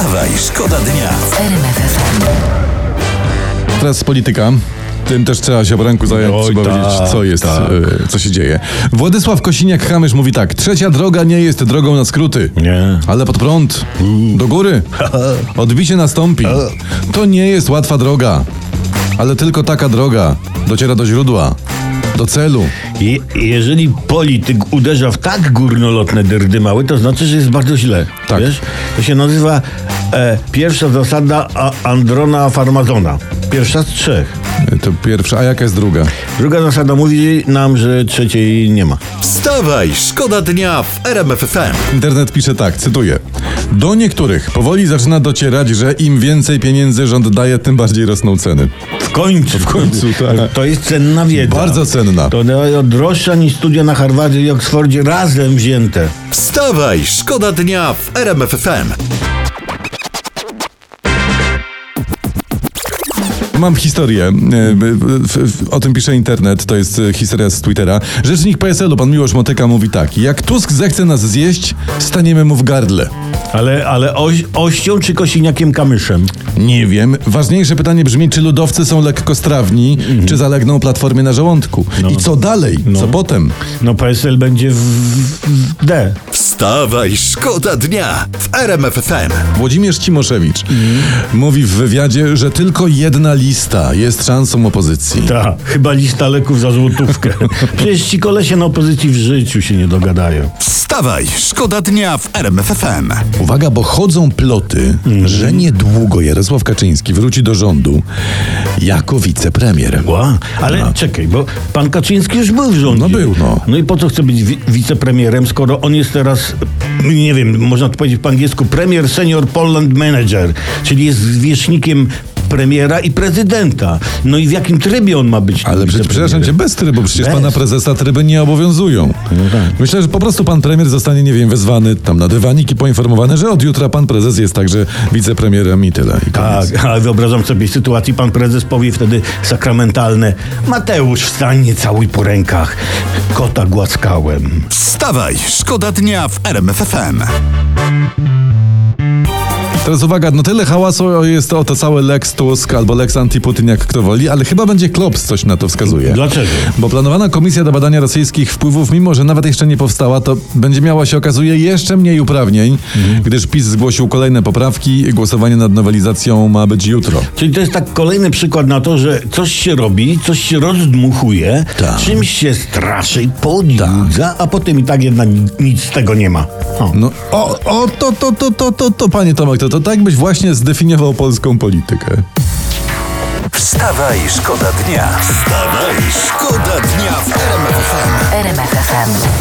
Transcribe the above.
Wstawaj, szkoda dnia. Teraz polityka. Tym też trzeba się po ręku zająć, Oj, trzeba tak, wiedzieć, co jest, tak. e, co się dzieje. Władysław Kosiniak-Kamysz mówi tak. Trzecia droga nie jest drogą na skróty. Nie. Ale pod prąd. Do góry. Odbicie nastąpi. To nie jest łatwa droga. Ale tylko taka droga dociera do źródła. Do celu. Je, jeżeli polityk uderza w tak górnolotne dyrdymały, to znaczy, że jest bardzo źle. Tak. Wiesz? To się nazywa e, pierwsza zasada a, Androna Farmazona. Pierwsza z trzech. E, To pierwsza, a jaka jest druga? Druga zasada mówi nam, że trzeciej nie ma. Wstawaj, szkoda dnia w RMF FM. Internet pisze tak, cytuję. Do niektórych powoli zaczyna docierać, że im więcej pieniędzy rząd daje, tym bardziej rosną ceny. W końcu. W końcu, tak. To jest cenna wiedza. Bardzo cenna. To droższa niż studia na Harvardzie i Oksfordzie razem wzięte. Wstawaj, szkoda dnia w RMF FM. Mam historię. e, O tym pisze internet, to jest e, historia z Twittera. Rzecznik PSL-u, pan Miłosz Motyka, mówi tak. Jak Tusk zechce nas zjeść, staniemy mu w gardle. Ale, ale oś, ością czy kosiniakiem kamyszem? Nie wiem. Ważniejsze pytanie brzmi, czy ludowcy są lekkostrawni, czy zalegną platformie na żołądku. I co dalej? Co potem? No PSL będzie w, w D. Wstawaj, szkoda dnia w RMF FM. Włodzimierz Cimoszewicz mówi w wywiadzie, że tylko jedna lista jest szansą opozycji. Tak, chyba lista leków za złotówkę. Przecież ci kolesie na opozycji w życiu się nie dogadają. Wstawaj, szkoda dnia w RMF FM. Uwaga, bo chodzą ploty, Mhm. że niedługo Jarosław Kaczyński wróci do rządu jako wicepremier. Ła, ale czekaj, bo pan Kaczyński już był w rządzie. No był, no. No i po co chce być wi- wicepremierem, skoro on jest teraz, nie wiem, można to powiedzieć po angielsku, premier senior Poland manager, czyli jest zwierzchnikiem premiera i prezydenta. No i w jakim trybie on ma być? Ale przecież, przepraszam cię, bez trybu, przecież Bez. pana prezesa tryby nie obowiązują. tak. Myślę, że po prostu pan premier zostanie, nie wiem, wezwany tam na dywanik i poinformowany, że od jutra pan prezes jest także wicepremierem i tyle. I. Tak, ale wyobrażam sobie sytuacji, pan prezes powie wtedy sakramentalne Mateusz, wstań, nie całuj po rękach. Kota głaskałem. Wstawaj, szkoda dnia w RMF FM. Teraz uwaga, no tyle hałasu jest o to całe Lex Tusk albo Lex Antiputin, jak kto woli, ale chyba będzie klops, coś na to wskazuje. Dlaczego? Bo planowana komisja do badania rosyjskich wpływów, mimo że nawet jeszcze nie powstała, to będzie miała się okazuje jeszcze mniej uprawnień, gdyż PiS zgłosił kolejne poprawki. Głosowanie nad nowelizacją ma być jutro. Czyli to jest tak kolejny przykład na to, że coś się robi, coś się rozdmuchuje, Tak. czymś się straszy, podjudza, a potem i tak jednak nic z tego nie ma. O. No, o, o, to, to, to, to, to, to, panie Tomek, to, to tak byś właśnie zdefiniował polską politykę. Wstawaj, szkoda dnia. Wstawaj, szkoda dnia w RMF FM. RMFFM.